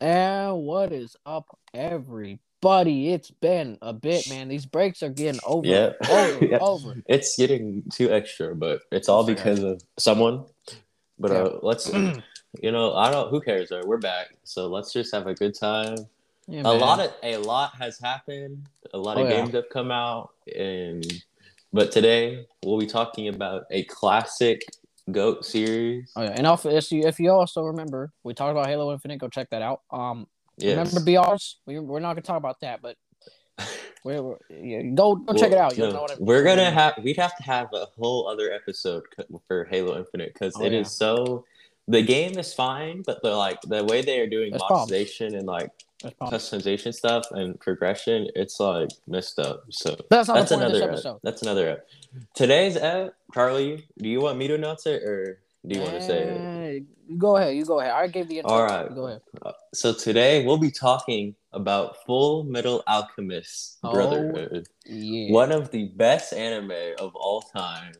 And what is up, everybody? It's been a bit, man. These breaks are getting over, Yeah. over, Yeah. over. It's getting too extra, but it's all because of someone. But Yeah. uh, let's, you know, I don't. Who cares? Though? We're back, so let's just have a good time. Yeah, a man. lot of a lot has happened. A lot Oh, of games have come out, and but today we'll be talking about a classic goat series. Oh yeah, and if, if you if you also remember, we talked about Halo Infinite. Go check that out. Um, Yes. remember BRs? We, we're not gonna talk about that, but we're, we're yeah, go go check it out. You no, know what I mean? We're gonna have we'd have to have a whole other episode for Halo Infinite because Oh, it is yeah. so. The game is fine, but the like the way they are doing problems. monetization and like That's, customization stuff and progression, it's like messed up. So that's that's the point of another. ep. That's another. ep. Today's app, Charlie. Do you want me to announce it or do you want to say it? Eh, go ahead. You go ahead. I gave the intro. All right. Go ahead. Uh, So today we'll be talking about Full Metal Alchemist Oh, Brotherhood. Yeah. one of the best anime of all time.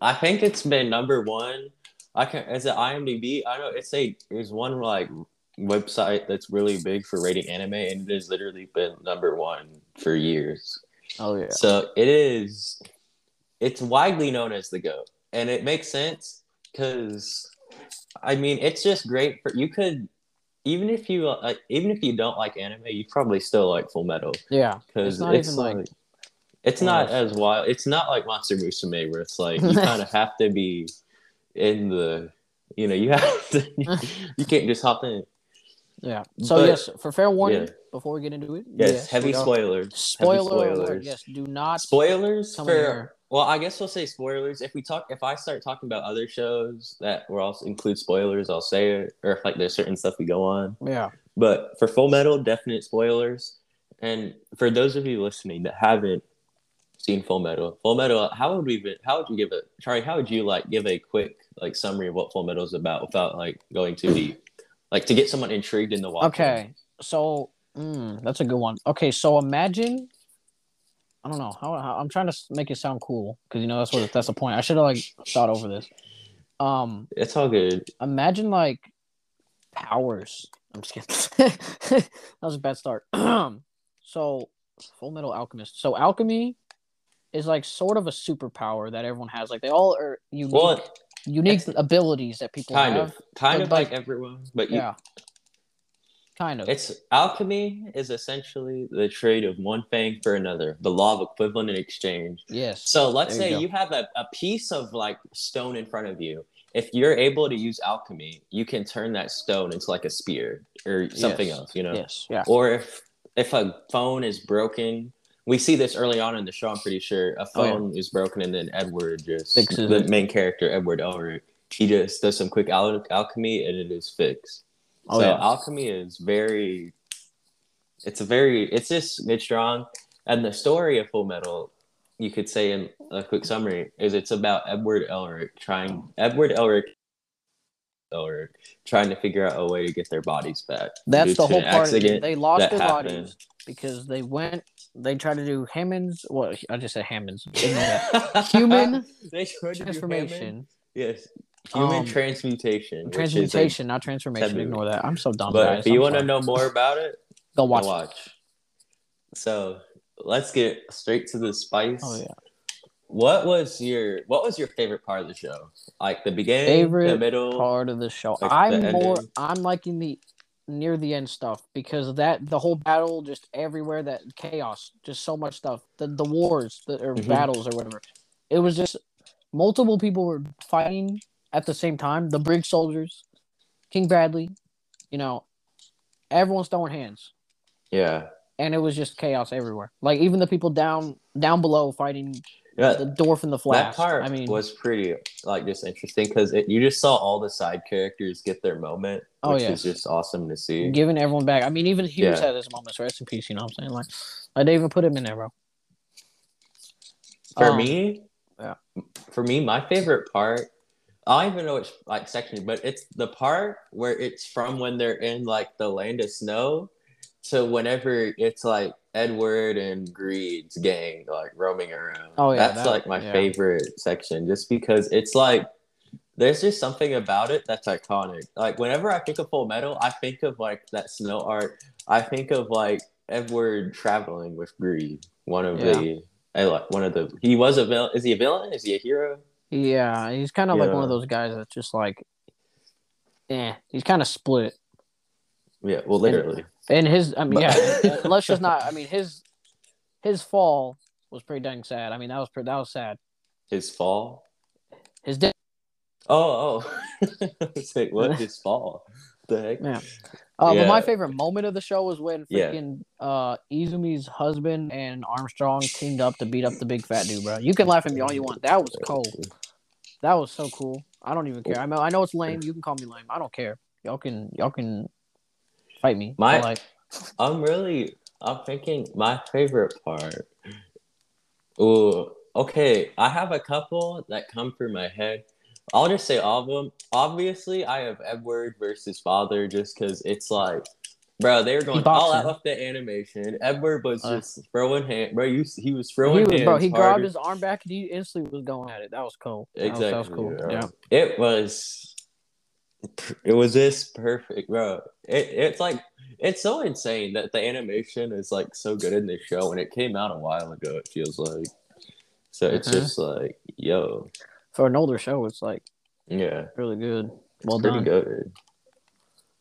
I think it's been number one. I can as an IMDb. I know it's a there's one like website that's really big for rating anime, and it has literally been number one for years. Oh yeah. So it is. It's widely known as the goat, and it makes sense because, I mean, it's just great for you could. Even if you uh, even if you don't like anime, you probably still like Full Metal Yeah. because It's not it's, like, like- it's not Well, as wild. It's not like Monster Musume where it's like you kind of have to be in the, you know, you have to. You can't just hop in. Yeah. So But- yes, for fair warning, yeah. before we get into it. Yes, heavy we are- spoilers. Spoiler alert. spoilers. Yes. Do not. Spoilers for. Well, I guess we'll say spoilers. If we talk, if I start talking about other shows that will also include spoilers, I'll say it. Or if like there's certain stuff we go on. Yeah. But for Full Metal, definite spoilers. And for those of you listening that haven't seen Full Metal, Full Metal, how would we? be- How would you give it, Charlie? How would you like give a quick like summary of what Full Metal is about without like going too deep, like to get someone intrigued in the watch? Okay. So mm, that's a good one. Okay. So imagine. I don't know how, how I'm trying to make it sound cool because you know that's what that's the point. I should have like thought over this. Um, It's all good. imagine like powers. I'm just kidding. that was a bad start. so, Full Metal Alchemist. So, alchemy is like sort of a superpower that everyone has. Like they all are unique, Well, unique it's- able that people kind have. of, kind but, of like, like- everyone, but you, Yeah, kind of. It's alchemy is essentially the trade of one thing for another, the law of equivalent and exchange. yes. So let's There say go. you have a, a piece of like stone in front of you. If you're able to use alchemy, you can turn that stone into like a spear or something Yes. else, you know. Yes. Yeah. Or if if a phone is broken, we see this early on in the show. I'm pretty sure a Oh, yeah. phone is broken, and then Edward just Fixes the it. main character, Edward Elric. He just does some quick al- alchemy, and it is fixed. Oh, so yeah. alchemy is very. It's a very. It's just it's strong, and the story of Full Metal, you could say in a quick summary, is it's about Edward Elric trying Edward Elric. Elric trying to figure out a way to get their bodies back. That's the whole part. Of it. accident They lost their happened. bodies because they went. They try to do Hammond's. Well, I just said Hammond's. Human They tried to do transformation. Hammond. Yes, human Um, transmutation. Transmutation, not transformation. taboo. Ignore that. I'm so dumb, but guys. if you want to know more about it, go go watch. watch. it. So let's get straight to the spice. Oh yeah. What was your What was your favorite part of the show? Like the beginning, Favorite the middle. part of the show. Like I'm the more. I'm liking the near the end stuff because that the whole battle just everywhere that chaos, just so much stuff. The the wars, the or Mhm. battles or whatever. It was just multiple people were fighting at the same time. The Brig soldiers, King Bradley, you know, everyone's throwing hands, Yeah, and it was just chaos everywhere. Like even the people down down below fighting yeah. the dwarf and the flask. that part I mean, was pretty like just interesting because you just saw all the side characters get their moment, Oh, which yes. is just awesome to see. giving everyone back. I mean, even Hughes Yeah. had his moments. Rest in peace. You know what I'm saying? Like, I didn't even put him in there, bro. For Um, me, yeah. For me, my favorite part, I don't even know which like section, but it's the part where it's from when they're in like the land of snow to whenever it's like Edward and Greed's gang like roaming around. Oh, yeah, that's that- like my yeah. favorite section, just because it's like there's just something about it that's iconic. Like whenever I think of Full Metal, I think of like that snow art. I think of like Edward traveling with Greed, one of Yeah. the I like one of the he was a villain. Is he a villain? Is he a hero? Yeah, he's kind of like one of those guys that's just like, eh. He's kind of split. Yeah, well, literally. And his, I mean, But- yeah. and let's just not. I mean, his his fall was pretty dang sad. I mean, that was pretty, that was sad. His fall. His death. Oh, oh. Like, what? His fall. The heck? Yeah. Uh, But my favorite moment of the show was when Yeah. freaking uh, Izumi's husband and Armstrong teamed up to beat up the big fat dude, bro. You can laugh at me all you want. That was cold. That was so cool. I don't even care. I know. I know it's lame. You can call me lame. I don't care. Y'all can. Y'all can fight me. My- like, I'm really. I'm thinking my favorite part. Ooh, okay. I have a couple that come through my head. I'll just say all of them. Obviously, I have Edward versus father just because it's like, bro, they were going all out with the animation. Edward was Uh. just throwing hand, bro. You, he was he throwing was, hands. bro. He grabbed his arm back and he instantly was going at it. That was cool. That was- Exactly. That was, cool. bro. Yeah. It was. It was this perfect, bro. It, it's like it's so insane that the animation is like so good in this show, and it came out a while ago. It feels like, so it's Mhm. just like, yo, For an older show, it's like yeah, really good. Well it's pretty done. good.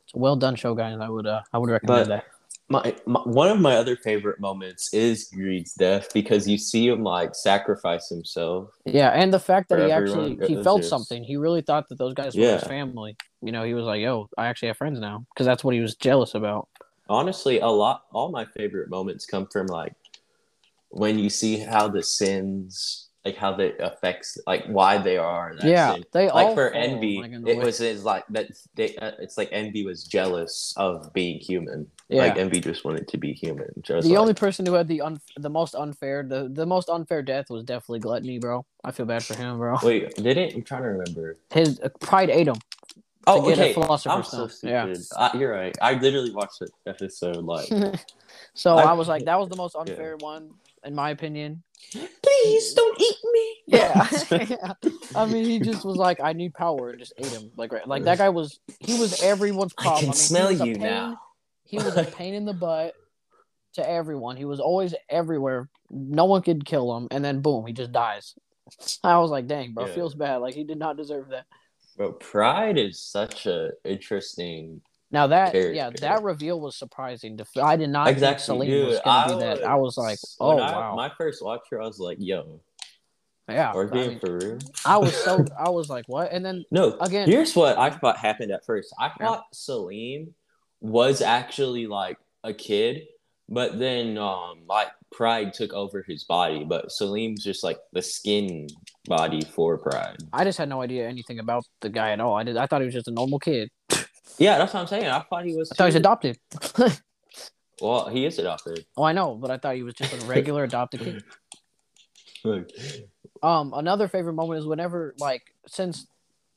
It's a well done show, guys. I would. Uh, I would recommend But- that. My, my one of my other favorite moments is Greed's death because you see him like sacrifice himself. Yeah, and the fact that he actually he felt something. He really thought that those guys were his family. You know, he was like, "Yo, I actually have friends now," because that's what he was jealous about. honestly a lot all my favorite moments come from like when you see how the sins like how that affects like why they are that yeah, sin. they like for envy like, it was is like that they uh, it's like envy was jealous of being human yeah. like envy just wanted to be human just the like, only person who had the un- the most unfair the the most unfair death was definitely gluttony, bro. I feel bad for him, bro. wait didn't i'm trying to remember His uh, pride ate him. oh okay i'm so stone. Yeah. stupid uh, you're right i literally watched the episode like so I- I, was like, that was the most unfair one, in my opinion. please don't eat me Yeah. I mean, he just was like, I need power, and just ate him. Like, right- like that guy was. He was everyone's problem. i can mean, smell you pain- now He was a pain in the butt to everyone. He was always everywhere. No one could kill him, and then boom, he just dies. I was like, dang, bro, Yeah. feels bad. Like he did not deserve that. But Pride is such a interesting. Now that yeah, that reveal was surprising. To, I did not Exactly, think Selim dude. was gonna be that. I was like, oh I- wow, My first watch her, I was like, "Yo, yeah. are I, mean, for real?" I was so I was like, what? And then No. again, Here's what I thought happened at first. I Yeah. thought Selim was actually like a kid, but then um like Pride took over his body, but Selim's just like the skin body for Pride. I just had no idea anything about the guy at all. I did. I thought he was just a normal kid. Yeah, that's what I'm saying. I thought he was. I thought he was adopted. Well, he is adopted. oh, I know, but I thought he was just a regular adopted kid. Look, Um, another favorite moment is whenever like since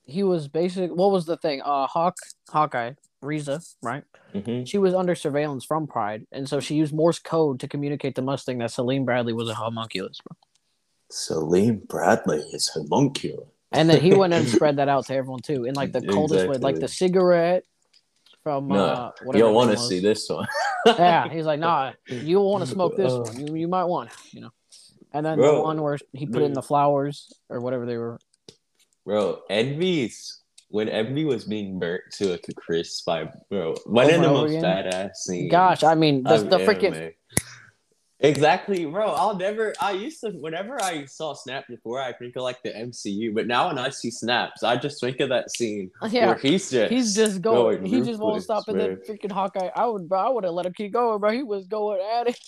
he was basic. What was the thing? Uh, Hawk, Hawkeye, Riza, right? mhm. She was under surveillance from Pride, and so she used Morse code to communicate to Mustang that Selim Bradley was a homunculus. Bro. Selim Bradley is homunculus. And then he went and spread that out to everyone too, in like the coldest way, like the cigarette from No, uh, you whatever. don't want to see this one. yeah, he's like, nah, you want to smoke this one. You, you might want, you know. And then the one where he put in the flowers or whatever they were. Bro, Envy's when Envy was being burnt to a crisp by bro, one Over of the most again? badass scenes. Gosh, I mean, the, the freaking. Exactly, bro. I'll never. I used to. Whenever I saw Snap before, I think of like the MCU. But now when I see snaps, I just think of that scene yeah. where he's just He's just going. going he just won't stop. And then freaking Hawkeye, I would, bro, I would have let him keep going, bro. He was going at it.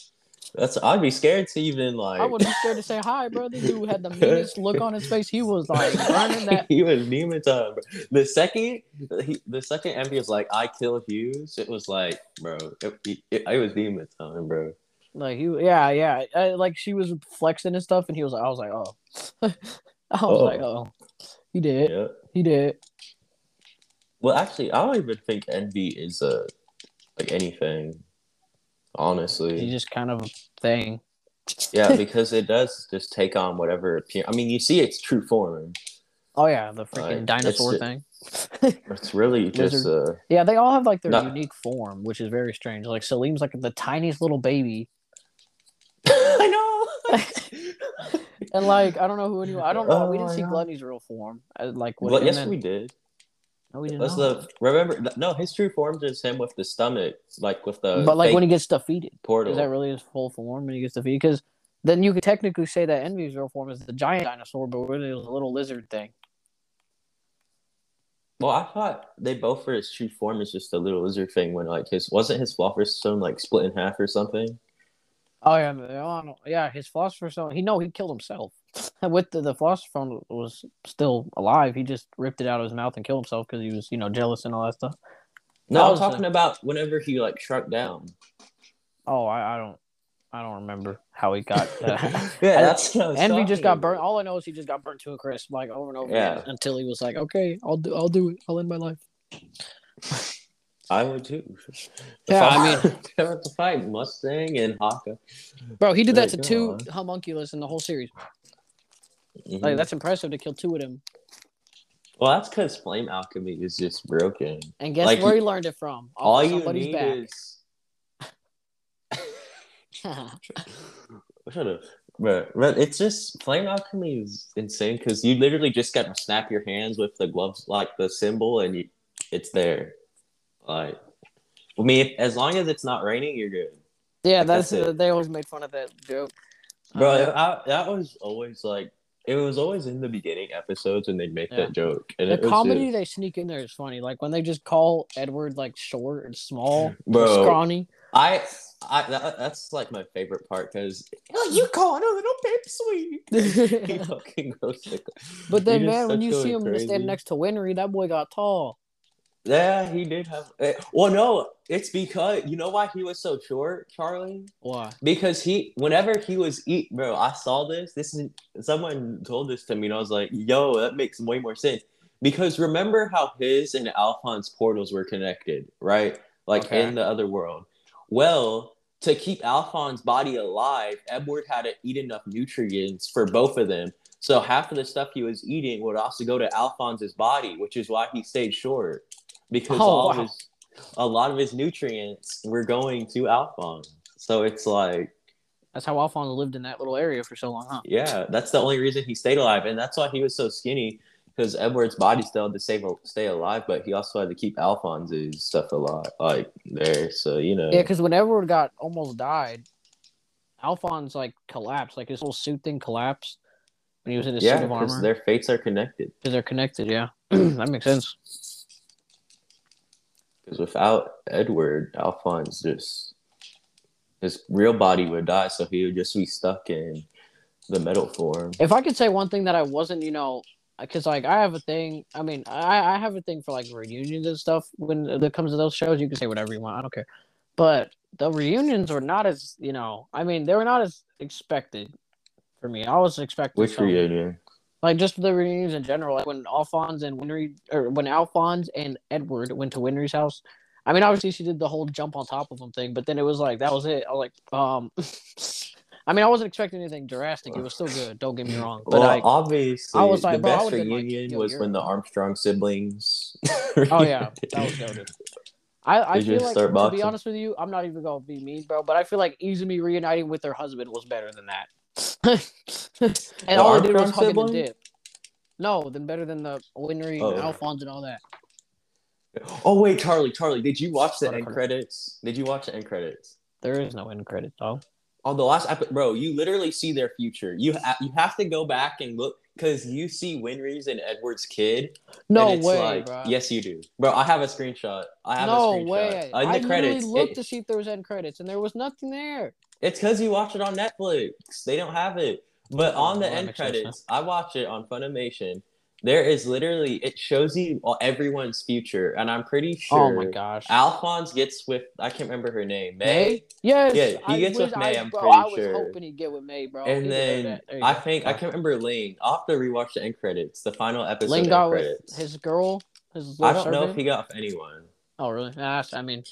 That's. I'd be scared to even like. I would be scared to say hi, bro. This dude had the meanest look on his face. He was like burning that. he was demon time. Bro. The second, he, the second Envy was like, "I kill Hughes." It was like, bro, it, it, it was demon time, bro. Like he, yeah, yeah. I, like she was flexing and stuff, and he was like, I was like, oh, I was Oh. like, oh, he did, Yeah. he did. Well, actually, I don't even think envy is a like anything. Honestly, He just kind of a thing. yeah, because it does just take on whatever appear. I mean, you see its true form. Oh yeah, the freaking Like, dinosaur it's- thing. It's really just uh, Yeah, they all have like their No. unique form, which is very strange. Like Selim's like the tiniest little baby, I know. and like I don't know who anyone. I don't know. we Oh didn't my see God. Gluttony's real form. Like what? But yes, then- we did. No, we didn't. That's know. the remember. th- No, his true form is him with the stomach, like with the. but like when he gets defeated, portal. is that really his full form when he gets defeated? Because then you could technically say that Envy's real form is the giant dinosaur, but really it was a little lizard thing. Well, I thought they both were his true form is just a little lizard thing when like his wasn't his Philosopher's Stone like split in half or something. Oh yeah, oh, yeah. His philosopher's stone. He no, he killed himself. With the the philosopher's stone was still alive. He just ripped it out of his mouth and killed himself because he was you know jealous and all that stuff. No, I'm was talking about whenever he like shrunk down. Oh, I, I don't, I don't remember how he got. Uh, yeah, that's I Envy just got burnt. All I know is he just got burnt to a crisp, like over and over Yeah. again, until he was like, "Okay, I'll do, I'll do it. I'll end my life." I would too. Yeah, I mean, to fight Mustang and Haka. Bro, he did that Like, to two homunculus in the whole series. Mhm. Like that's impressive to kill two of them. well, that's because flame alchemy is just broken. And guess Like, where he learned it from? All of you need back. is. Shut up. But, but it's just flame alchemy is insane because you literally just got to snap your hands with the gloves like the symbol and you, it's there. Like, I mean, if, as long as it's not raining, you're good. yeah, Like, that's, that's it. they always made fun of that joke. Bro, Uh, I, that was always like it was always in the beginning episodes when they'd make Yeah. that joke. And the it was comedy just- they sneak in there is funny. Like when they just call Edward like short and small, Bro. scrawny. I, I that, that's like my favorite part because oh, you call a little pipsweet. he fucking goes like, But then, man, when you see him crazy. standing next to Winry, that boy got tall. Yeah, he did have. eh, Well, no, it's because you know why he was so short, Charlie. Why? Because he, whenever he was eat, bro, I saw this. This is someone told this to me, and I was like, "Yo, that makes way more sense." Because remember how his and Alphonse portals were connected, right? Like Okay. in the other world. Well, to keep Alphonse's body alive, Edward had to eat enough nutrients for both of them. So half of the stuff he was eating would also go to Alphonse's body, which is why he stayed short. Because Oh, all wow. his, a lot of his nutrients were going to Alphonse. So it's like, That's how Alphonse lived in that little area for so long, huh? yeah, that's the only reason he stayed alive, and that's why he was so skinny. Because Edward's body still had to save, stay alive, but he also had to keep Alphonse's stuff alive, like there. So you know, Yeah, because when Edward got almost died, Alphonse like collapsed, like his whole suit thing collapsed when he was in his yeah, suit of because armor. their fates are connected. Because they're connected. Yeah, that makes sense. Because without Edward, Alphonse just his real body would die, so he would just be stuck in the metal form. If I could say one thing that I wasn't, you know, because like I have a thing. I mean, I I have a thing for like reunions and stuff. When it comes to those shows, you can say whatever you want. I don't care. But the reunions were not as you know. I mean, they were not as expected for me. I was expecting Which some- reunion? Like just the reunions in general. Like when Alphonse and Winry, or when Alphonse and Edward went to Winry's house. I mean, obviously she did the whole jump on top of him thing, but then it was like that was it. I was like, um, I mean, I wasn't expecting anything drastic. It was still good. Don't get me wrong, but well, like, obviously, I was like, the bro, best would've like, reunion was when the Armstrong siblings. oh yeah, that was goaded. I, I feel just like start to boxing. be honest with you, I'm not even gonna be mean, bro. But I feel like Izumi reuniting with her husband was better than that. and The all they did was Armstrong hug and sibling? dip. No, then better than the Winry Oh. and Alphonse and all that. oh wait, Charlie, Charlie, did you watch the end credits? Did you watch the end credits? There is no end credit though. On the last episode, bro, you literally see their future. You ha- you have to go back and look because you see Winry's and Edward's kid. No and it's way, like, bro. Yes, you do, bro. I have a screenshot. I have no a screenshot. way. Uh, In I the credits, literally looked it- to see if there was end credits, and there was nothing there. It's because you watch it on Netflix. They don't have it. But Oh, on the end credits, I watch it on Funimation. There is literally it shows you everyone's future, and I'm pretty sure. Oh my gosh. Alphonse gets with I can't remember her name. May. May? Yes. Yeah, he I gets with May, I, I'm bro, pretty I was sure. hoping he'd get with May, bro. And deserved then that. There you I think I can't remember Ling. I'll have to rewatch the end credits, the final episode Ling got with his girl. His I don't know if he got anyone, Oh really? Nah, I mean,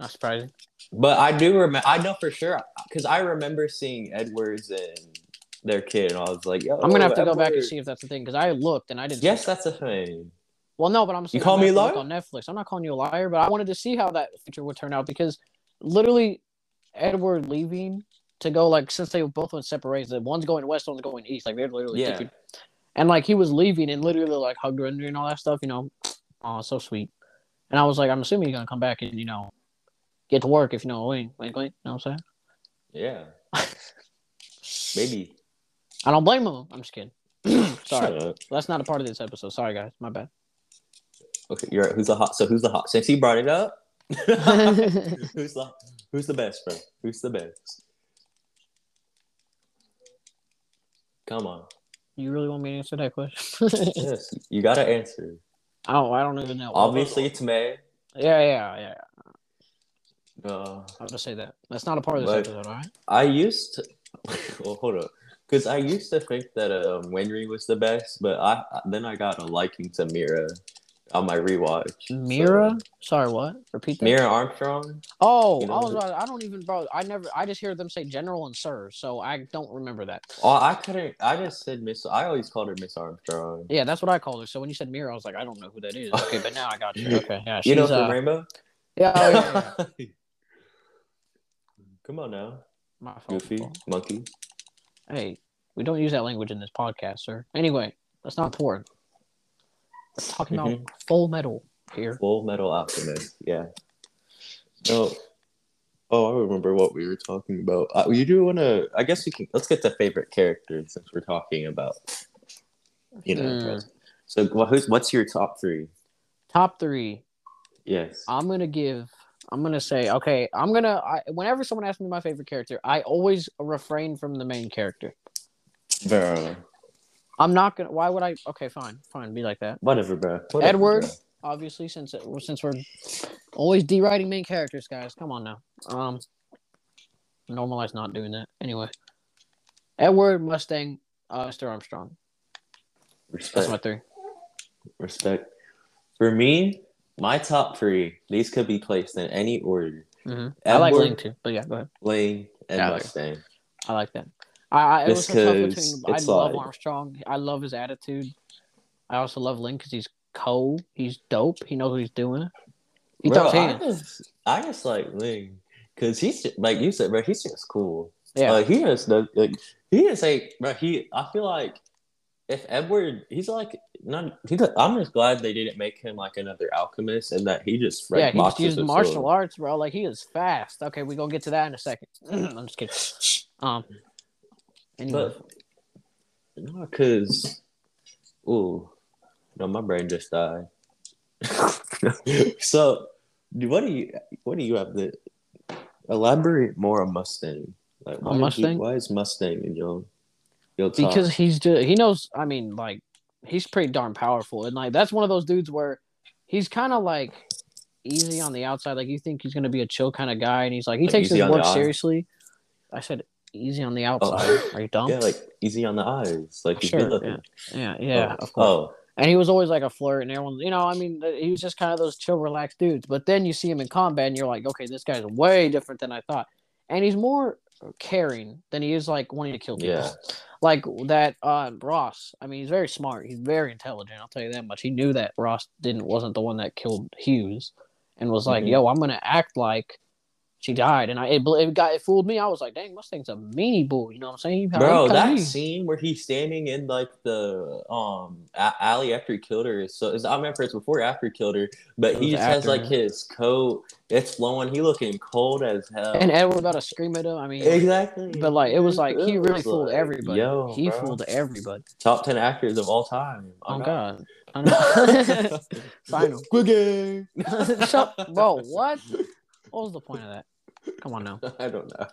not surprising. but I do remember. I know for sure because I remember seeing Edwards and their kid, and I was like, "Yo, I'm gonna have to go back and see if that's the thing because I looked and I didn't. Yes, that's a thing. Well, no, but I'm You call me a gonna have to liar? on Netflix. I'm not calling you a liar, but I wanted to see how that feature would turn out because literally Edward leaving to go like since they both went separate ways, the one's going west, one's going east. Like they're literally Yeah. thinking, and like he was leaving and literally like hugged Winry and all that stuff. You know, oh, so sweet. And I was like, I'm assuming he's gonna come back and you know get to work if you know wink, wink, wink. You know what I'm saying? Yeah, maybe. I don't blame him. I'm just kidding. Sorry, that's not a part of this episode. Sorry, guys, my bad. Okay, you're right. Who's the hot? So who's the hot? Since he brought it up, who's the who's the best, bro? Who's the best? Come on. you really want me to answer that question? Yes, you gotta answer. Oh, I don't even know. Obviously, it's May. Yeah, yeah, yeah. Uh, I'll just say that. That's not a part of this episode, all right? I used to. Well, hold up, because I used to think that um, Winry was the best, but I then I got a liking to Mira on my rewatch. Mira? Sorry, what? Repeat that. Mira Armstrong. Oh, You know I was. I don't even, bro. I never. I just hear them say general and sir, so I don't remember that. Oh, I couldn't. I just said Miss. I always called her Miss Armstrong. Yeah, that's what I called her. So when you said Mira, I was like, I don't know who that is. Okay, but now I got you. Okay, yeah, you know uh, Rainbow. yeah, oh, yeah, yeah. Come on now, My fault. Goofy fault. monkey. Hey, we don't use that language in this podcast, sir. Anyway, that's not important. We're talking about Mm-hmm. Full Metal here. Full Metal Alchemist. Yeah. No. Oh, I remember what we were talking about. Uh, you do want to? I guess we can. Let's get to favorite characters since we're talking about. You know. Mm. So, well, who's what's your top three? Top three. Yes. I'm gonna give. I'm gonna say okay. I'm gonna. I, whenever someone asks me my favorite character, I always refrain from the main character. Bro. I'm not gonna. Why would I? Okay, fine, fine. Be like that. Whatever, bro. Whatever, Edward, bro. obviously, since it, since we're always de-writing main characters, guys. Come on now. Um, normalize not doing that. Anyway, Edward Mustang, uh, Mr. Armstrong. That's Respect. my three. Respect. For me, my top three. These could be placed in any order. hmm I like Ling too, but yeah, go ahead. Ling, and Yeah, Mustang. I like that. I, I it was a tough between. I love like- Armstrong. I love his attitude. I also love Ling because he's cold. He's dope. He knows what he's doing. He Bro, I just, I just like Ling because he's like you said, bro. He's just cool. Yeah. Like he just. Like, he is like, bro. He. I feel like if Edward, he's like not. I'm just glad they didn't make him like another alchemist and that he just yeah, he just used martial sword. arts, bro. Like he is fast. Okay, we gonna get to that in a second. I'm just kidding. Um. Anyway, But no, because ooh, no, my brain just died. so, what do you what do you have to elaborate more on Mustang? Like, why, On did you- Mustang? why is Mustang in your because he's just he knows. I mean, like he's pretty darn powerful, and like that's one of those dudes where he's kind of like easy on the outside. Like you think he's gonna be a chill kind of guy, and he's like he Like, takes his work seriously. I said easy on the oh. outside. Oh. Are you dumb? yeah, like easy on the eyes, like Sure, looking. yeah, yeah, oh. of course. Oh, And he was always like a flirt, and everyone, you know, I mean, he was just kind of those chill, relaxed dudes. But then you see him in combat, and you're like, okay, this guy's way different than I thought. And he's more caring than he is like wanting to kill people. Yeah. Like that uh, Ross. I mean, he's very smart. He's very intelligent. I'll tell you that much. He knew that Ross didn't wasn't the one that killed Hughes, and was like, Mhm. "Yo, I'm gonna act like." She died, and I it, it got it fooled me. I was like, "Dang, Mustang's a meanie bull." You know what I'm saying? How bro, that scene where he's standing in like the um alley after he killed her is so. Is, I remember it's before or after he killed her, but he just has like his coat. It's flowing. He looking cold as hell. and Edward about to scream at him. I mean, exactly. But like it was like he really fooled like, everybody. Yo, he bro. fooled everybody. top ten actors of all time. Oh I'm not- god. Final. Squid Game. Shut, bro. What? What was the point of that? Come on now. I don't know.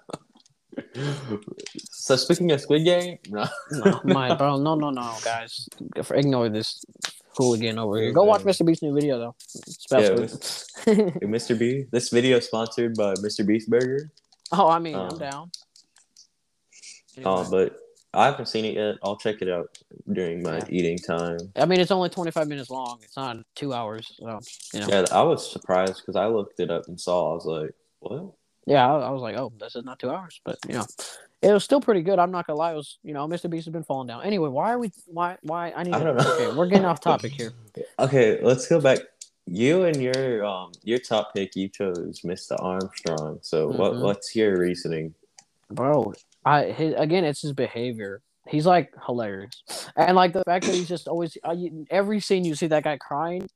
So speaking of Squid Game, no. No, my bro. No, no, no, guys. Ignore this hooligan over here. Go watch Mr. Beast's new video though. Yeah, Mr. B. This video is sponsored by Mr. Beast Burger. oh, I mean, I'm Um, down. Uh, but I haven't seen it yet. I'll check it out during my Yeah. eating time. I mean, it's only 25 minutes long. It's not two hours. So, you know. Yeah, I was surprised because I looked it up and saw. I was like, "What?" Yeah, I, I was like, oh, this is not two hours, but you know, It was still pretty good. I'm not gonna lie. It was you know Mr. Beast has been falling down. Anyway, why are we? Why? Why? I need. I to- don't know. Okay, we're getting off topic here. Okay, let's go back. You and your um your top pick, you chose Mr. Armstrong. So what Mhm. what's your reasoning? bro. I his, again, it's his behavior. He's like hilarious, and like the fact that he's just always uh, every scene you see that guy crying.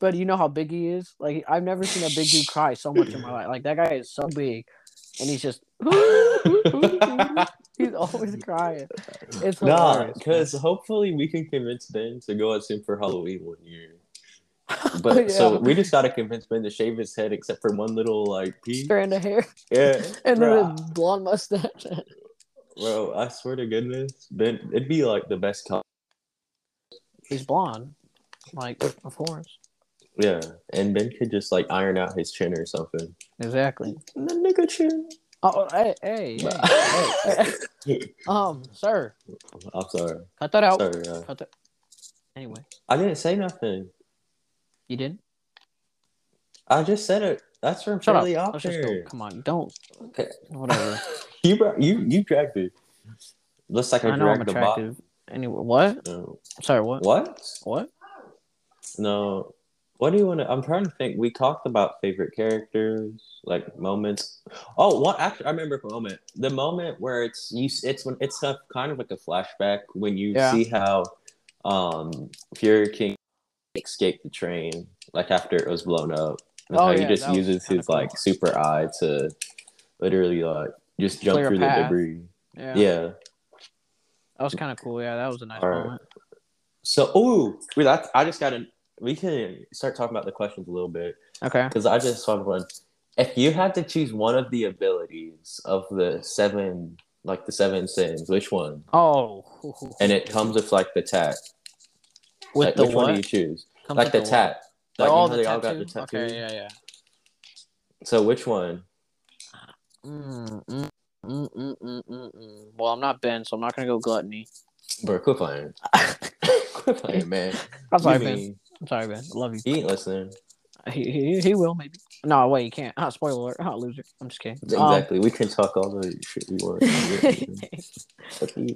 But you know how big he is. Like I've never seen a big dude cry so much in my life. Like that guy is so big, and he's just he's always crying. It's Nah, hilarious. because hopefully we can convince Ben to go out soon for Halloween one year. But so we just gotta convince Ben to shave his head except for one little like piece. strand of hair Yeah, and then a blonde mustache. Bro, I swear to goodness, Ben, it'd be like the best. Co- he's blonde, like of course, yeah, and Ben could just like iron out his chin or something. exactly. The nigga chin. Oh, hey, hey, hey, hey. um, sir, I'm sorry. cut that out. Sorry, uh, Cut that. Anyway, I didn't say nothing. you didn't. I just said it. That's from Shut Charlie up. Let's just go. Opter. Come on, don't. Okay. Whatever. You brought you you dragged it. Looks like I, I know I'm dragged the bot. attractive. Anyway, what? No. Sorry, what? What? What? No. What do you want to? I'm trying to think. We talked about favorite characters, like moments. Oh, what? Actually, I remember a moment. The moment where it's you. It's when it's a kind of like a flashback when you Yeah. see how, um, Fuhrer King escaped the train, like after it was blown up, and Oh, how yeah, he just uses his like super eye to, literally like just jump Clear through the debris. Yeah. Yeah. That was kind of cool. Yeah, that was a nice Alright. moment. So, ooh, wait, that's, I just got to. We can start talking about the questions a little bit. Okay. Because I just of one. If you had to choose one of the abilities of the seven, like the seven sins, which one? Oh. And it comes with like the tat. with like, the which what? one do you choose? Comes like the what? tat. Like, oh, you know the they all got the tattoo. Okay, yeah, yeah. So which one? Mm, mm, mm, mm, mm, mm, mm. Well, I'm not Ben, so I'm not gonna go gluttony. Bro, quit playing. quit playing, man. I'm sorry, Ben. I'm sorry, man. I love you. He ain't listening. He, he, he will maybe. No, wait, he can't. Ah, spoiler alert. Ah, loser. I'm just kidding. Um, Exactly. we can talk all the shit we want.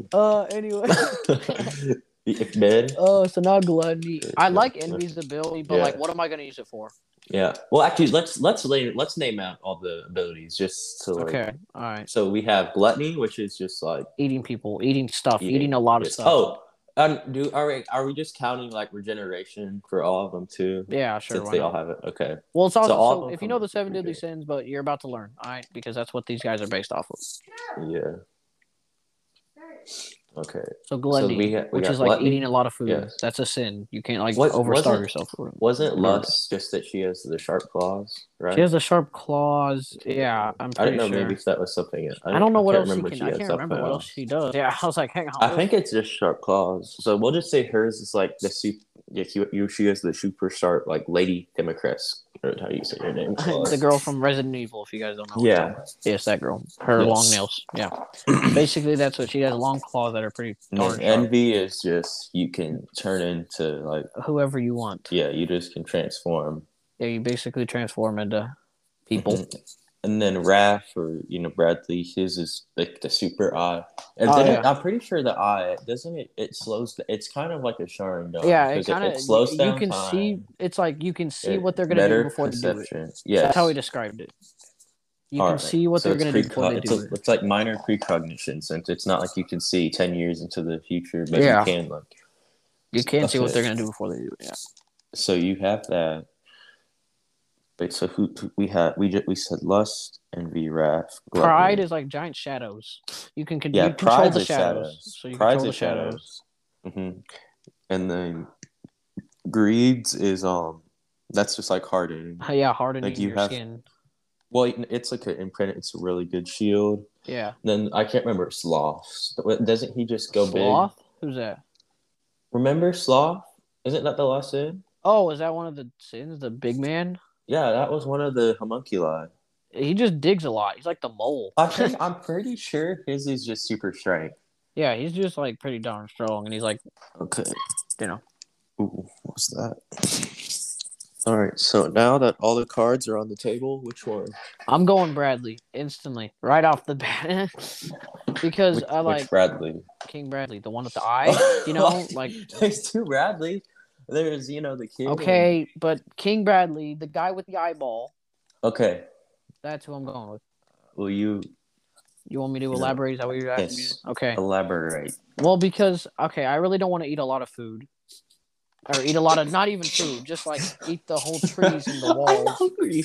Uh, anyway. if Ben. Oh, so now gluttony. I Yeah. like envy's ability, but Yeah. like, what am I gonna use it for? Yeah. Well, actually, let's let's lay, let's name out all the abilities just to like. Okay, all right. So we have gluttony, which is just like Eating people, eating stuff, Eating, eating, a lot of yes. stuff. Oh, um, do are we are we just counting like regeneration for all of them too? yeah, sure. Since they not? all have it. Okay. Well, it's also So all so if you know the seven deadly sins, but you're about to learn, all right, because that's what these guys are based off of. Yeah. Okay. So gluttony, we got- we which is like gluttony. eating a lot of food, Yes. that's a sin. You can't like What- overstarve yourself. Wasn't lust just that she has the sharp claws, right? She has the sharp claws. Yeah, I'm I didn't know sure. maybe if that was something. I don't know what else she can. she I can't remember what else. she does. Yeah, I was like, hang on. I think it's just sharp claws. So we'll just say hers is like the super. Yeah, you, you she has the super sharp like Lady Dimitrescu or how you say your name. the girl from Resident Evil. If you guys don't know. Yeah. Yes, that girl. Her Yes. long nails. Yeah. Basically, that's what she has. Long claws that are pretty darn then sharp. envy is just you can turn into like Whoever you want. yeah you just can transform. Yeah, you basically transform into people. And then Wrath or you know Bradley, his is like the super eye. And Oh, then yeah. it- I'm pretty sure the eye doesn't it. It slows. the- It's kind of like a Sharingan. Yeah, it kind of it slows you can time. see. It's like you can see It- what they're gonna do before they do it. Yes. That's how he described it. You can Alright, see what so they're gonna do before precog- it's, do a- it. it's like minor precognition since it's not like you can see 10 years into the future but Yeah. you can like You can't see what Okay. they're gonna do before they do it. Yeah. so you have that wait so who, who- we had we just we said lust envy wrath. Pride is like giant shadows. You can, con- yeah you control the shadows. shadows So you pride's control the shadows. shadows hmm and then greeds is um that's just like hardening Uh, Yeah, hardening Like, you your have- skin. well it's like an imprint it's a really good shield Yeah. then i can't remember sloth. doesn't he just go big Sloth? Who's that? Remember Sloth? Isn't that the last sin? Oh, is that one of the sins? The big man? Yeah, that was one of the homunculi. He just digs a lot. He's like the mole. I think I'm pretty sure his is just super strength. Yeah, he's just like pretty darn strong, and he's like, Okay. you know, Ooh, what's that? All right. So now that all the cards are on the table, which one? I'm going Bradley instantly, right off the bat, because Which, I like Bradley? King Bradley, the one with the eye. You know, like there's two Bradley. There's you know the kid. and- okay, but King Bradley, the guy with the eyeball, Okay. that's who I'm going with. Will you You want me to elaborate? Is that what you're asking? me? Yes. Okay. elaborate? Well, because okay, I really don't want to eat a lot of food, or eat a lot of not even food, just like eat the whole trees and the walls. I'm hungry.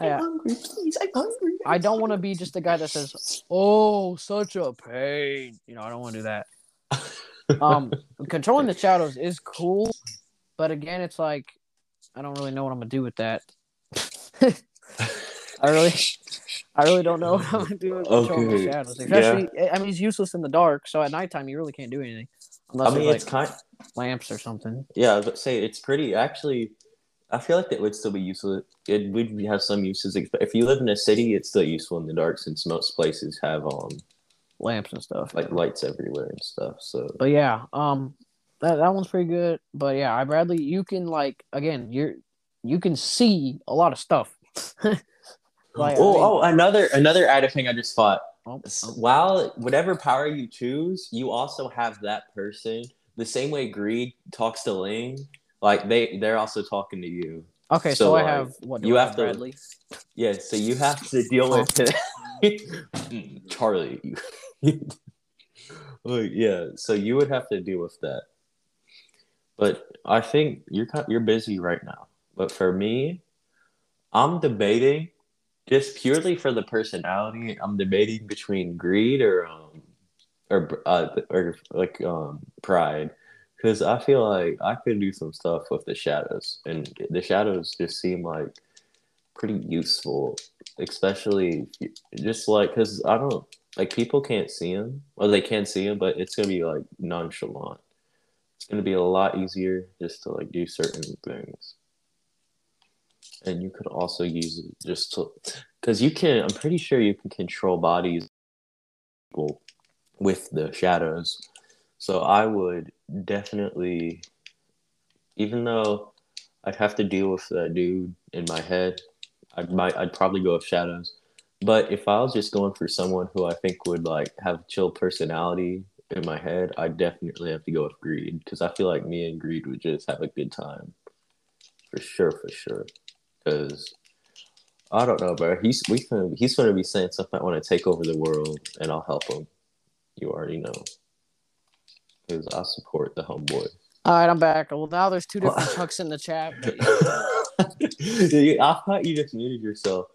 Yeah. I'm hungry. Please, I'm hungry. I don't want to be just the guy that says, "Oh, such a pain." You know, I don't want to do that. Um, controlling the shadows is cool, but again, it's like I don't really know what I'm gonna do with that. I really, I really don't know what I'm gonna do with controlling the Okay. shadows. Especially, I mean, he's useless in the dark, so at nighttime you really can't do anything unless I mean, it's like kind. lamps or something. Yeah, I was about to say it's pretty. Actually, I feel like that would still be useful. It would have some uses. If you live in a city, it's still useful in the dark since most places have um lamps and stuff. like lights everywhere and stuff. So But yeah, um, that that one's pretty good. But yeah, I Bradley, you can like again, you're you can see a lot of stuff. like, I oh, mean- oh, another another added thing I just thought. oh, oh. While whatever power you choose, you also have that person. The same way greed talks to Ling, like they they're also talking to you. okay, so, so, I like, have what you I have to- Bradley? Yeah, so you have to deal Oh. with it. Mm, Charlie. Like, yeah, so you would have to deal with that. But I think you're you're busy right now. But for me, I'm debating just purely for the personality. I'm debating between greed or um or uh or like um pride because I feel like I could do some stuff with the shadows, and the shadows just seem like pretty useful, especially just like because I don't like people can't see them, or they can't see them, but it's gonna be like nonchalant. It's gonna be a lot easier just to like do certain things, and you could also use it just to because you can. I'm pretty sure you can control bodies with the shadows. So I would definitely, even though I'd have to deal with that dude in my head, I might I'd probably go with shadows. But if I was just going for someone who I think would like have chill personality in my head, I'd definitely have to go with greed because I feel like me and greed would just have a good time, for sure, for sure. Because I don't know, bro. He's we gonna, he's gonna be saying something. I want to take over the world, and I'll help him. You already know, because I support the homeboy. All right, I'm back. Well, now there's two different chucks in the chat. but- I thought you just muted yourself.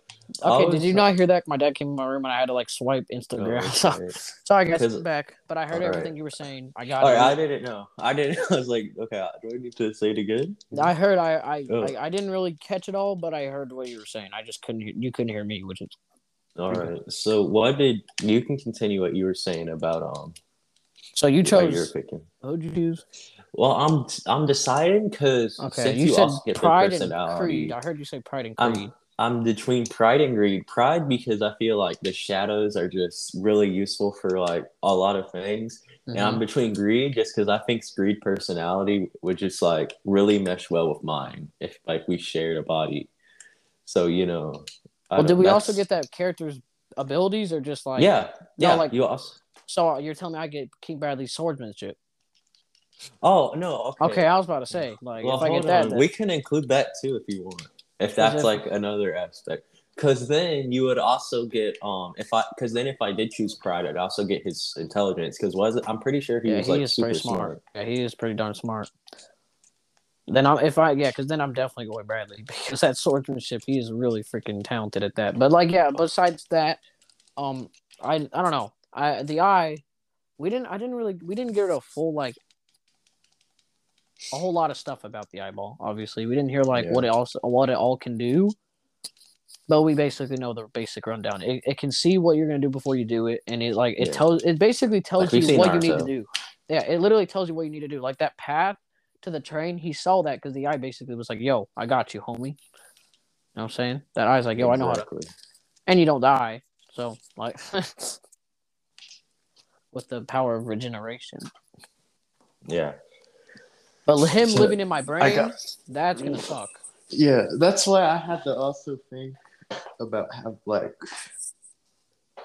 Okay, did you not hear that? My dad came in my room and I had to like swipe Instagram. So, Oh, okay. sorry guys, I'm back. But I heard All everything right. you were saying. I got All it. right, I didn't know. I didn't. I was like, okay, do I need to say it again? I heard. I I, Oh. I I didn't really catch it all, but I heard what you were saying. I just couldn't. hear- You couldn't hear me, which is All right. So, what did you can continue what you were saying about um? so. You what you're picking. Who'd you choose? Well, I'm I'm deciding because Okay, you, you, said also get the Pride and Creed. I heard you say Pride and Creed. I'm between pride and greed. Pride because I feel like the shadows are just really useful for like a lot of things, and I'm Mhm. between greed just because I think greed personality would just like really mesh well with mine if like we shared a body. So you know. I Well, did we also get that character's abilities, or just like? yeah, No, yeah. like- you also. So you're telling me I get King Bradley's swordsmanship? Oh no. Okay. Okay, I was about to say like well, if I get that, then- we can include that too if you want. If that's like another aspect. Because then you would also get um if I because then if I did choose pride I'd also get his intelligence because was it I'm pretty sure he yeah, was he like is super pretty smart. smart. Yeah, he is pretty darn smart. Then I'm if I yeah, because then I'm definitely going Bradley because that swordsmanship he is really freaking talented at that. But like yeah, besides that, um, I I don't know. I the eye, we didn't I didn't really we didn't get a full like a whole lot of stuff about the eyeball. Obviously, we didn't hear like Yeah. what it also what it all can do. But we basically know the basic rundown. It, it can see what you're gonna do before you do it, and it like it Yeah. tells it basically tells Like you what you need to do. Yeah, it literally tells you what you need to do. Like that path to the train, he saw that because the eye basically was like, "Yo, I got you, homie." You know what I'm saying? That eye's like, "Yo, I know how to," Exactly. and you don't die. So like, with the power of regeneration. Yeah. But him So, living in my brain, got- that's gonna suck. Yeah, that's why I had to also think about how like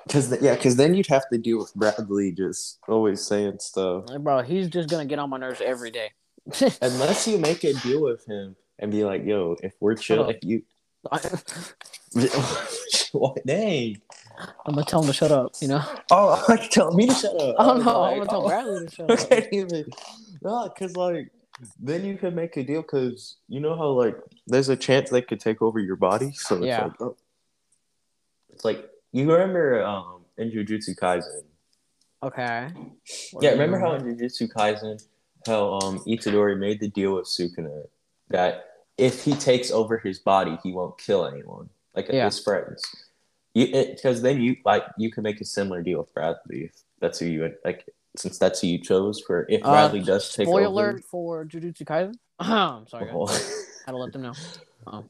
because yeah, because then you'd have to deal with Bradley just always saying stuff. Like, bro, he's just gonna get on my nerves every day. Unless you make a deal with him and be like, "Yo, if we're chill, if you." what? Dang. I'm gonna tell him to shut up. You know. Oh, like tell me to shut up. Oh no, I'm gonna tell oh. Bradley to shut up. even. No, because like then you can make a deal because you know how like there's a chance they could take over your body. So it's Yeah. like, oh. it's like you remember um in Jujutsu Kaisen. Okay. What Yeah, remember how in Jujutsu Kaisen, how um Itadori made the deal with Sukuna that if he takes over his body, he won't kill anyone, like Yeah. his friends. You because then you like you can make a similar deal with Bradley if that's who you like since that's who you chose for if Uh, Bradley does take Spoiler over. for Jujutsu Kaisen. I'm sorry. Well, Had to let them know.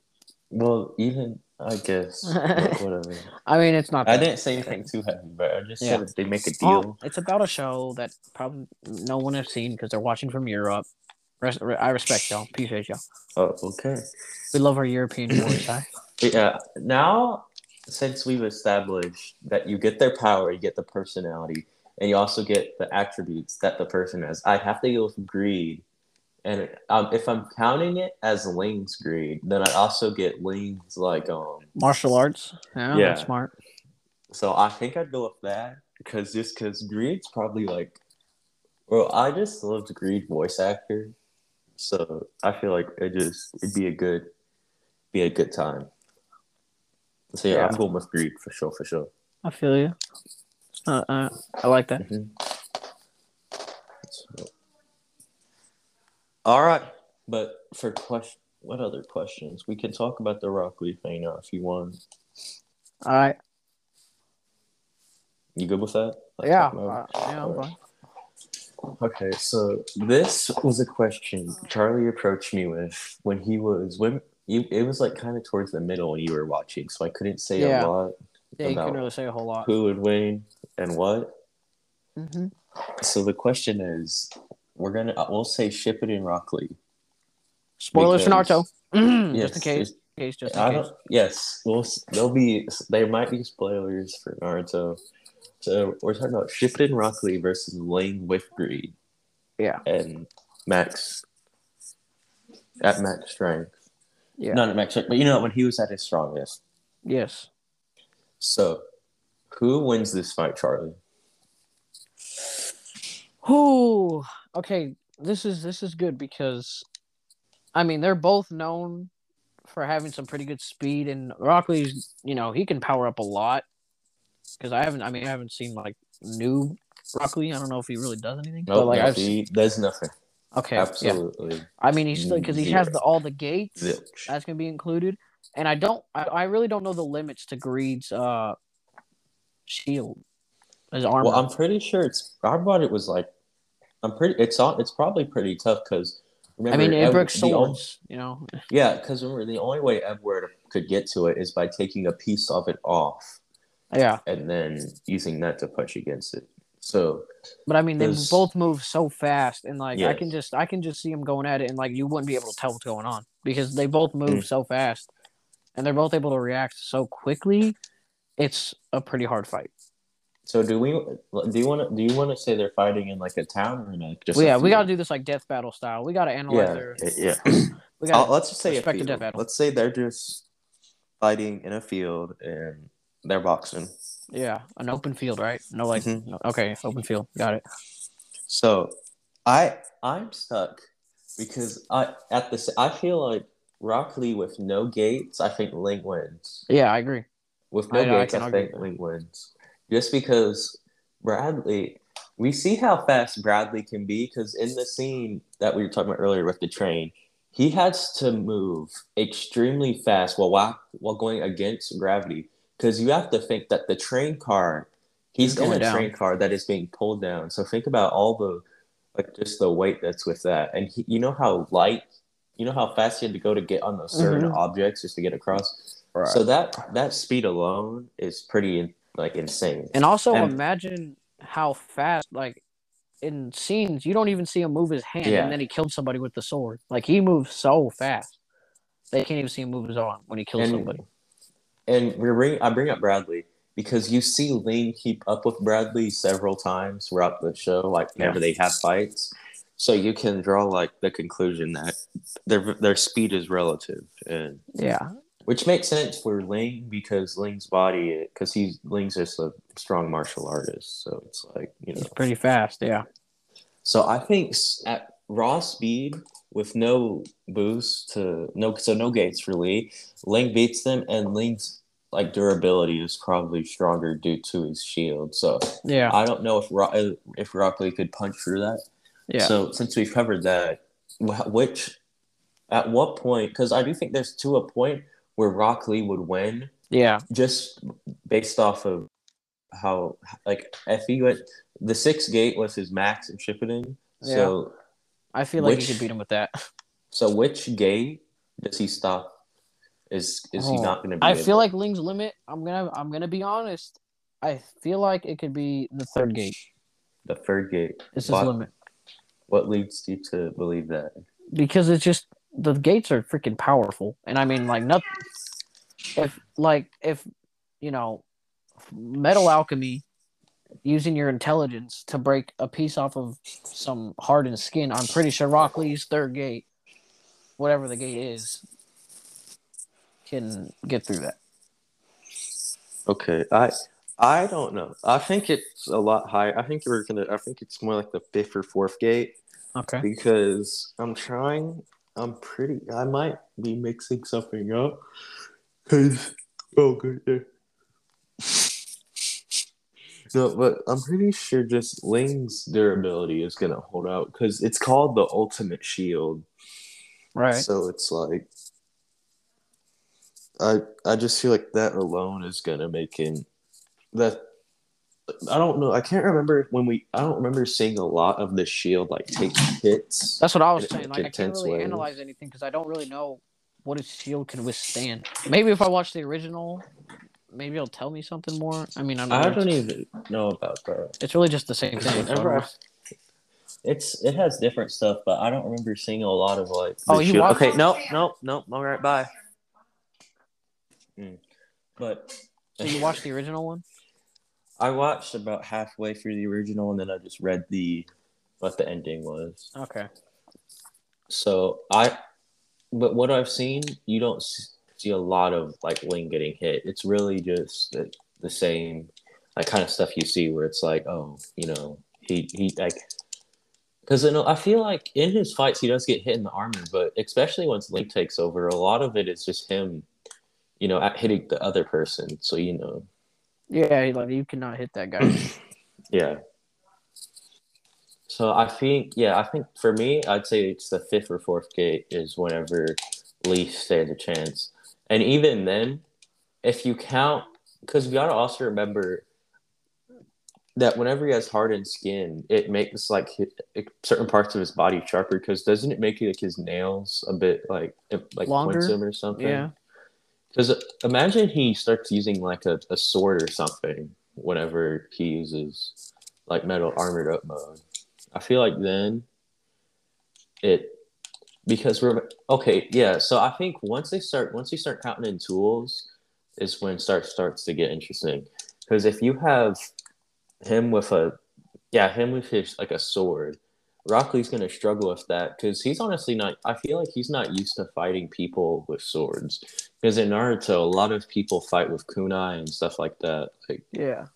well, even I guess whatever. I mean, it's not. I didn't say anything too heavy, but I just Yeah. said they make a deal. it's about a show that probably no one has seen because they're watching from Europe. Res- I respect y'all. Appreciate y'all. Oh, okay. We love our European boys. Yeah. Now, since we've established that you get their power, you get the personality, and you also get the attributes that the person has, I'd have to go with greed. And um, if I'm counting it as Ling's greed, then I also get Ling's like um. Martial arts. Yeah, Yeah. that's smart. So I think I'd go with that because just because greed's probably like, well, I just loved greed voice actor, so I feel like it just it'd be a good, be a good time. So yeah, Yeah. I'm going with greed for sure, for sure. I feel you. Uh, uh, I like that. Mhm. So- all right, but for question, what other questions? We can talk about the Rock Lee thing now if you want. All right. You good with that? Let's Yeah. Uh, yeah, I'm fine. Okay, so this was a question Charlie approached me with when he was when you it was like kind of towards the middle when you were watching, so I couldn't say Yeah. a lot Yeah, you couldn't really say a whole lot. who would win and what. Mm-hmm. So the question is, we're gonna we'll say Shippuden Rock Lee. Spoilers for Because- Naruto. just in Yes, case. case just in I case. don't. Yes, we'll. There'll be. There might be spoilers for Naruto. So we're talking about Shippuden Rock Lee versus Ling with Greed. Yeah. And Max. At max strength. Yeah. Not at max strength, but you know when he was at his strongest. Yes. So, who wins this fight, Charlie? Who? Okay, this is this is good because, I mean, they're both known for having some pretty good speed, and Rock Lee's, you know, he can power up a lot. Because I haven't, I mean, I haven't seen like new Rockley. I don't know if he really does anything, No, but like no, I've he does nothing. okay, yeah. Absolutely. I mean, he's still because he has the all the gates. Zilch. That's gonna be included, and I don't, I, I really don't know the limits to Greed's uh shield, his armor. Well, I'm pretty sure it's. I thought it was like. I'm pretty. It's on. It's probably pretty tough because. I mean, it breaks swords, you know. Yeah, because remember the only way Edward could get to it is by taking a piece of it off Yeah, and then using that to punch against it. So but I mean, they both move so fast, and like I can just, I can just see them going at it, and like you wouldn't be able to tell what's going on because they both move Mm. so fast, and they're both able to react so quickly. It's a pretty hard fight. so do we? Do you want to? Do you want to say they're fighting in like a town or in a just? Well, a yeah, we gotta do this like death battle style. We gotta analyze Yeah, their. yeah. We gotta. let's just say a field. death battle. Let's say they're just fighting in a field and they're boxing. Yeah, an open field, right? No, like Mhm. no- okay, open field. Got it. So I I'm stuck because I at the I feel like Rock Lee with no gates. I think Ling wins. Yeah, I agree. With no I- I gates, can I, think. Ling wins. Just because Bradley, we see how fast Bradley can be. Because in the scene that we were talking about earlier with the train, he has to move extremely fast while while, while going against gravity. Because you have to think that the train car, he's He's in a down. train car that is being pulled down. So think about all the like just the weight that's with that, and he, you know how light, you know how fast he had to go to get on those certain Mhm. objects just to get across. Right. So that that speed alone is pretty like insane. And also And- imagine how fast, like in scenes, you don't even see him move his hand, Yeah. and then he killed somebody with the sword. Like he moves so fast. They can't even see him move his arm when he kills And- somebody. And we bring I bring up Bradley because you see Ling keep up with Bradley several times throughout the show, like whenever they have fights. So you can draw like the conclusion that their their speed is relative, and Yeah, which makes sense for Ling because Ling's body, because he's Ling's just a strong martial artist, so it's like you know. he's pretty fast. Yeah, So I think at raw speed with no boost to no so no gates for Lee, Ling beats them and Ling's like durability is probably stronger due to his shield. So yeah, I don't know if Ro- uh, if Rock Lee could punch through that. yeah. So since we've covered that, which at what point? Because I do think there's to a point where Rock Lee would win yeah, just based off of how like if he went the sixth gate was his max in Shippuden. So I feel like Which- he could beat him with that. so which gate does he stop? Is is he Oh, not going to be? I able- feel like Ling's limit. I'm gonna I'm gonna be honest. I feel like it could be the third gate. the third gate. It's his limit What leads you to believe that? because it's just the gates are freaking powerful, and I mean like nothing. If like if you know, metal alchemy, using your intelligence to break a piece off of some hardened skin, I'm pretty sure Rock Lee's third gate, whatever the gate is, can get through that. Okay, I I don't know. I think it's a lot higher. I think we're gonna. I think it's more like the fifth or fourth gate Okay. because I'm trying. I'm pretty. I might be mixing something up. Cause oh good. Yeah. No, but I'm pretty sure just Ling's durability is gonna hold out because it's called the ultimate shield. Right. So it's like I I just feel like that alone is gonna make him that I don't know. I can't remember when we I don't remember seeing a lot of the shield like take hits. That's what I was in, saying. like, Like, I can't really ways. analyze anything because I don't really know what his shield can withstand. Maybe if I watch the original, maybe it'll tell me something more. I mean, I'm I don't even know about that. It's really just the same thing. I don't Whenever I- know. It's it has different stuff, but I don't remember seeing a lot of like. Oh, you shield- watched Okay, it? no, no, no. All right, bye. Mm. But So you watched the original one? I watched about halfway through the original, and then I just read the what the ending was. Okay. So I, but what I've seen, you don't see a lot of like Ling getting hit. It's really just the, the same, like kind of stuff you see where it's like, oh, you know, he he like, because you know, I feel like in his fights he does get hit in the armor, but especially once Ling takes over, a lot of it is just him, you know, hitting the other person. So you know, Yeah, like you cannot hit that guy. Yeah. So I think, yeah, I think for me, I'd say it's the fifth or fourth gate is whenever Lee stands a chance. And even then, if you count, because you got to also remember that whenever he has hardened skin, it makes like hi- certain parts of his body sharper. Because doesn't it make like his nails a bit like like Longer? him or something? yeah. Because imagine he starts using like a, a sword or something whenever he uses like metal armored up mode. I feel like then it because we're okay, yeah. So I think once they start once you start counting in tools is when start starts to get interesting. Because if you have him with a yeah him with his like a sword, Rock Lee's gonna struggle with that because he's honestly not. I feel like he's not used to fighting people with swords. Because in Naruto, a lot of people fight with kunai and stuff like that. Like Yeah.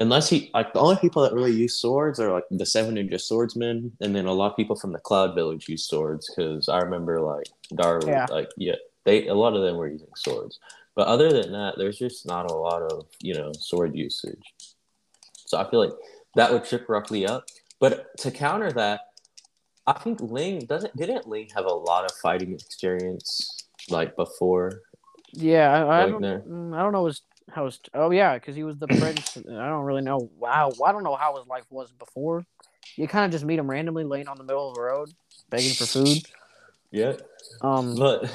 unless he like the only people that really use swords are like the seven ninja swordsmen, and then a lot of people from the Cloud Village use swords. Because I remember like Darui, Yeah. like yeah, they a lot of them were using swords. But other than that, there's just not a lot of you know sword usage. So I feel like that would trip Rock Lee up. But to counter that, I think Ling doesn't didn't Ling have a lot of fighting experience like before Yeah, I, I don't. mm, I don't know his how his. Oh yeah, because he was the prince. I don't really know. Wow, I don't know how his life was before. You kind of just meet him randomly laying on the middle of the road, begging for food. Yeah, Um, but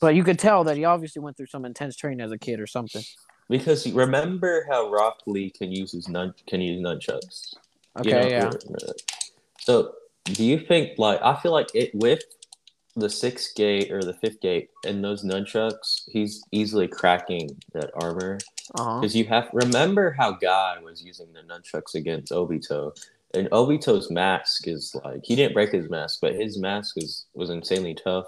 but you could tell that he obviously went through some intense training as a kid or something. because remember how Rock Lee can use his nun can use nunchucks. Okay, You know, yeah. So do you think like I feel like it with the sixth gate or the fifth gate and those nunchucks, he's easily cracking that armor Uh-huh. because you have remember how Guy was using the nunchucks against Obito, and Obito's mask is like he didn't break his mask, but his mask was was insanely tough.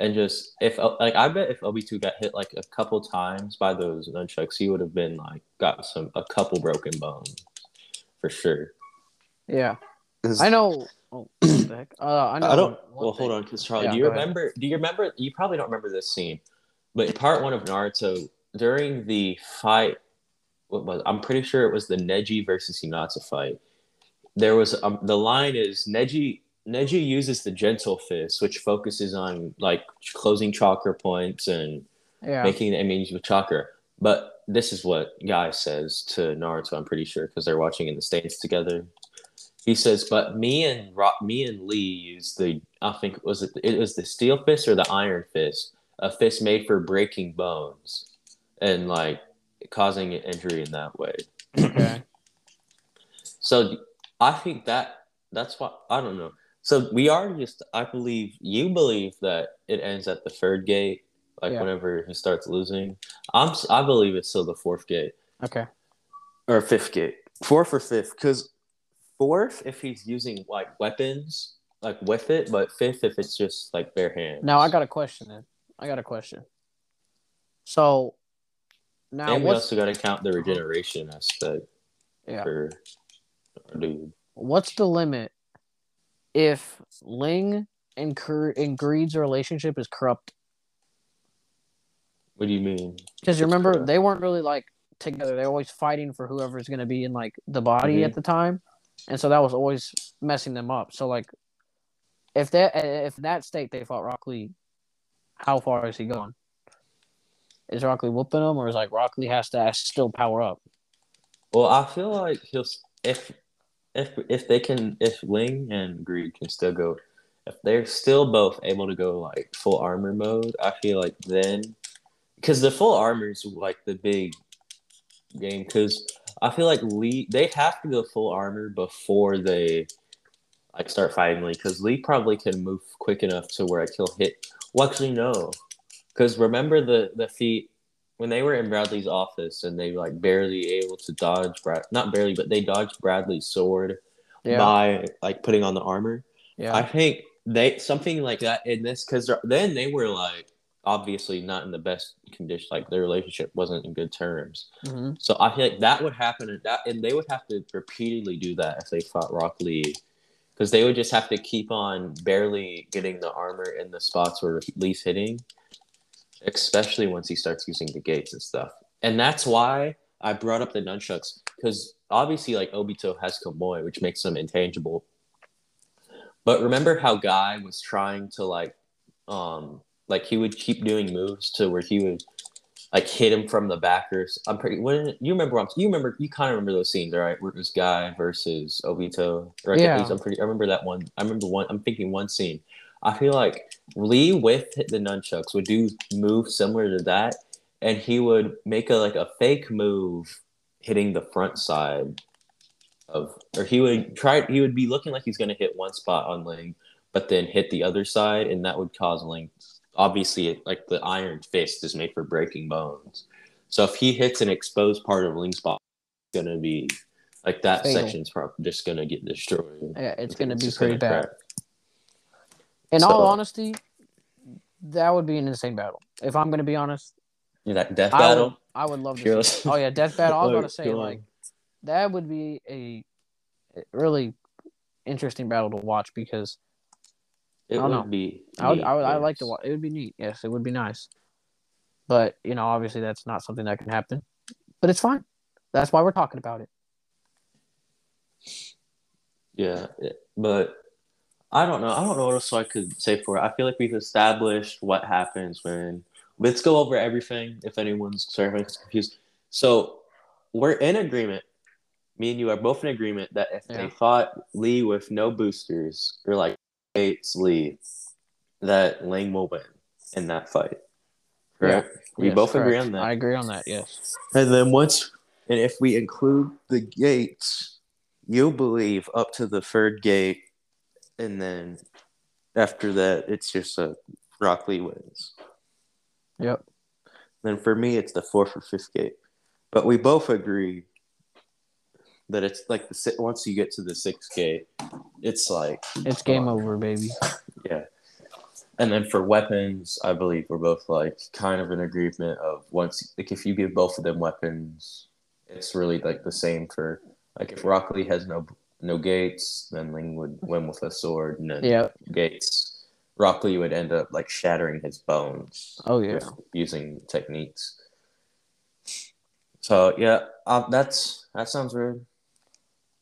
And just if like I bet if Obito got hit like a couple times by those nunchucks, he would have been like got some a couple broken bones for sure. Yeah. I know. Oh, the heck? Uh, I know. I don't. Well, hold on, because Charlie, Yeah, do you go ahead. remember? Do you remember? You probably don't remember this scene, but in part one of Naruto, during the fight, what was? I'm pretty sure it was the Neji versus Hinata fight. There was um, the line is Neji. Neji uses the gentle fist, which focuses on like closing chakra points and Yeah. making the enemies with chakra. But this is what Guy says to Naruto. I'm pretty sure because they're watching in the states together. He says, "But me and Ro- me and Lee used the I think was it it was the steel fist or the iron fist, a fist made for breaking bones, and like causing an injury in that way." Okay. So I think that that's what I don't know. So we are just I believe you believe that it ends at the third gate, like Yeah. whenever he starts losing. I'm s- I believe it's still the fourth gate Okay. or fifth gate, fourth or fifth, because fourth if he's using like weapons like with it, but fifth if it's just like bare hands. Now I got a question. Then I got a question. So now and we also got to count the regeneration aspect yeah for our dude. what's the limit if Ling and Cur- and Greed's relationship is corrupt? What do you mean? Because you remember corrupt. they weren't really like together. They're always fighting for whoever's going to be in like the body Mhm. at the time, and so that was always messing them up. So like, if that if that state they fought Rock Lee, how far is he going? Is Rock Lee whooping him, or is like Rock Lee has to still power up? Well, I feel like he'll if if if they can if Ling and Greed can still go if they're still both able to go like full armor mode, I feel like then because the full armor is like the big game because I feel like Lee they have to go full armor before they like start fighting Lee because Lee probably can move quick enough to where like, he'll hit. Well, actually no, because remember the the feat when they were in Bradley's office and they like barely able to dodge Brad not barely but they dodged Bradley's sword Yeah, by like putting on the armor. yeah, I think they something like that in this because then they were like obviously not in the best condition. Like their relationship wasn't in good terms. hmm So I feel like that would happen and that and they would have to repeatedly do that if they fought Rock Lee. Because they would just have to keep on barely getting the armor in the spots where Lee's hitting, especially once he starts using the gates and stuff. And that's why I brought up the nunchucks because obviously, like Obito has Kamui, which makes them intangible. But remember how Guy was trying to like, um, like he would keep doing moves to where he would like hit him from the backers. I'm pretty. When you remember, you remember, you kind of remember those scenes, all right? Where it was Guy versus Obito. Like, Yeah. I'm pretty. I remember that one. I remember one. I'm thinking one scene. I feel like Lee with the nunchucks would do move similar to that, and he would make a like a fake move hitting the front side of, or he would try. He would be looking like he's going to hit one spot on Ling, but then hit the other side, and that would cause Ling. Obviously, like the iron fist is made for breaking bones. So if he hits an exposed part of Ling's body, it's gonna be like that Fatal. section's probably just gonna get destroyed. yeah. It's gonna be just pretty gonna bad. crack. In So- all honesty, that would be an insane battle. If I'm gonna be honest, That death I battle. would, I would love to. See, oh yeah, death battle. I was oh, gonna say like that would be a really interesting battle to watch because it I don't would know. be. I would, neat, I would, I yes. like to watch. It would be neat. Yes, it would be nice. But you know, obviously, that's not something that can happen. But it's fine. That's why we're talking about it. Yeah, but I don't know. I don't know what else I could say for it. I feel like we've established what happens when. Let's go over everything. If anyone's sorry if anyone's confused. So we're in agreement. Me and you are both in agreement that if Yeah. they fought Lee with no boosters or like Lee, that Ling will win in that fight. Correct. We Yes, both agree on that. I agree on that. Yes. And then once, and if we include the gates, you believe up to the third gate, and then after that, it's just a Rock Lee wins. Yep. Then for me, it's the fourth or fifth gate. But we both agree that it's like the once you get to the sixth gate, it's like It's game over, baby. yeah. And then for weapons, I believe we're both like kind of in agreement of once like if you give both of them weapons, it's really like the same for like if Rock Lee has no no gates, then Ling would win with a sword, and then Yep. gates, Rock Lee would end up like shattering his bones Oh yeah. using techniques. So yeah, uh, that's that sounds weird.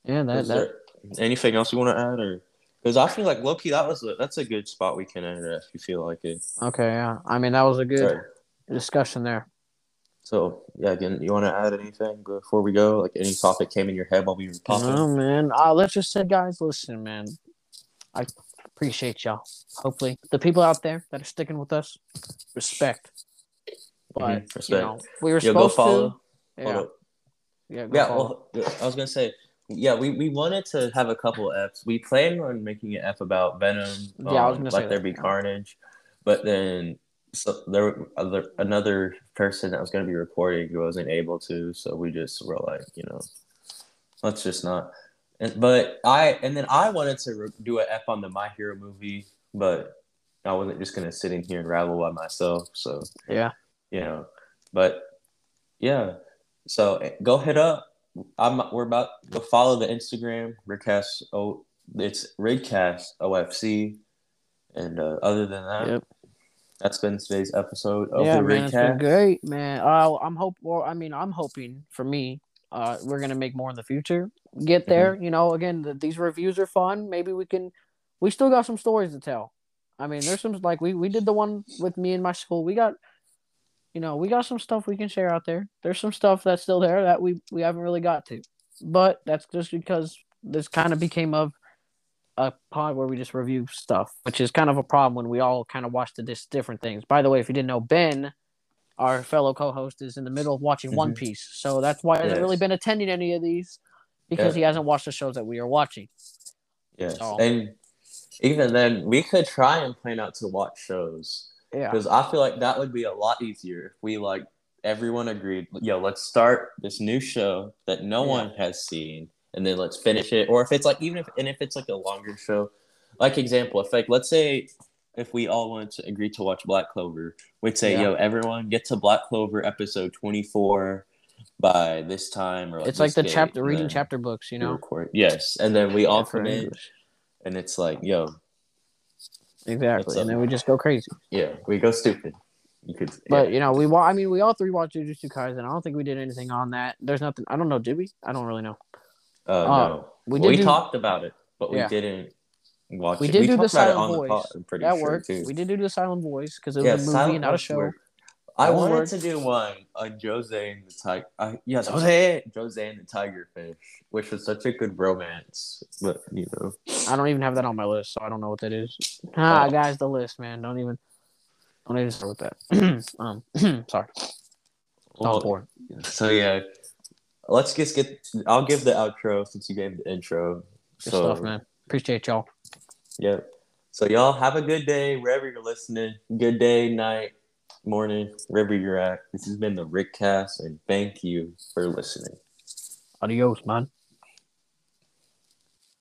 Yeah, that Is that there anything else you want to add, or because I feel like Loki, that was a, that's a good spot we can end if you feel like it. okay, yeah. I mean that was a good Sorry. discussion there. So yeah, again, you want to add anything before we go? Like any topic came in your head while we were talking? No man. Uh, let's just say guys, listen, man. I appreciate y'all. Hopefully the people out there that are sticking with us, respect. But Mhm, you respect. know, we were Yeah, go supposed follow. to. Yeah, yeah, go Yeah, follow. well, I was gonna say, yeah, we, we wanted to have a couple Fs. We planned on making an F about Venom. Yeah, I was um, gonna like say there that, be. Carnage, but then so there other another person that was gonna be recording who wasn't able to, so we just were like, you know, let's just not. And but I and then I wanted to re- do an F on the My Hero movie, but I wasn't just gonna sit in here and rabble by myself. So yeah. you know. But yeah, so eh, go hit up. I'm we're about to follow the Instagram Rigcast. Oh, it's Rigcast OFC. And uh, other than that, Yep. that's been today's episode of yeah, the man, great, man. Uh, I'm hope. Well, I mean, I'm hoping for me. Uh, we're gonna make more in the future. Get there, you know. Again, the, these reviews are fun. Maybe we can. We still got some stories to tell. I mean, there's some like we we did the one with me and my school. We got, you know, we got some stuff we can share out there. There's some stuff that's still there that we we haven't really got to, but that's just because this kind of became of a pod where we just review stuff, which is kind of a problem when we all kind of watch the dis- different things. By the way, if you didn't know, Ben, our fellow co-host, is in the middle of watching One Mhm. Piece, so that's why he hasn't really been attending any of these because Yeah. he hasn't watched the shows that we are watching. Yes, So- and even then, we could try and plan out to watch shows Yeah, because I feel like that would be a lot easier if we like everyone agreed. Yo, let's start this new show that no Yeah. one has seen, and then let's finish it. Or if it's like even if and if it's like a longer show, like example, if like let's say if we all wanted to agree to watch Black Clover, we'd say, Yeah. yo, everyone get to Black Clover episode twenty four by this time, or it's like the chapter reading chapter books, you know. record. Yes, and then we all Yeah, for come in, and it's like, yo, Exactly, and then we just go crazy. yeah, we go stupid. You could, But yeah. you know, we wa- I mean, we all three watched Jujutsu Kaisen. I don't think we did anything on that. There's nothing. I don't know. Did we? I don't really know. Uh, Uh, no, we we, do- talked about it, but we Yeah. didn't watch We it. did do the talked about it silent voice. the pod. That sure worked. too. We did do the silent voice because it was yeah, a movie, not a show. worked. I wanted to do one on Jose and the tiger. Uh, yes, Jose, Jose and the tiger fish, which was such a good romance. But you know, I don't even have that on my list, so I don't know what that is. Ah, Oh. guys, the list, man. Don't even, don't even start with that. um, sorry, well, so yeah, let's just get. I'll give the outro since you gave the intro. Good so stuff, man. Appreciate y'all. yeah, so y'all have a good day wherever you're listening. Good day, night, morning, wherever you're at. This has been the Rick Cast, and thank you for listening. Adios, man.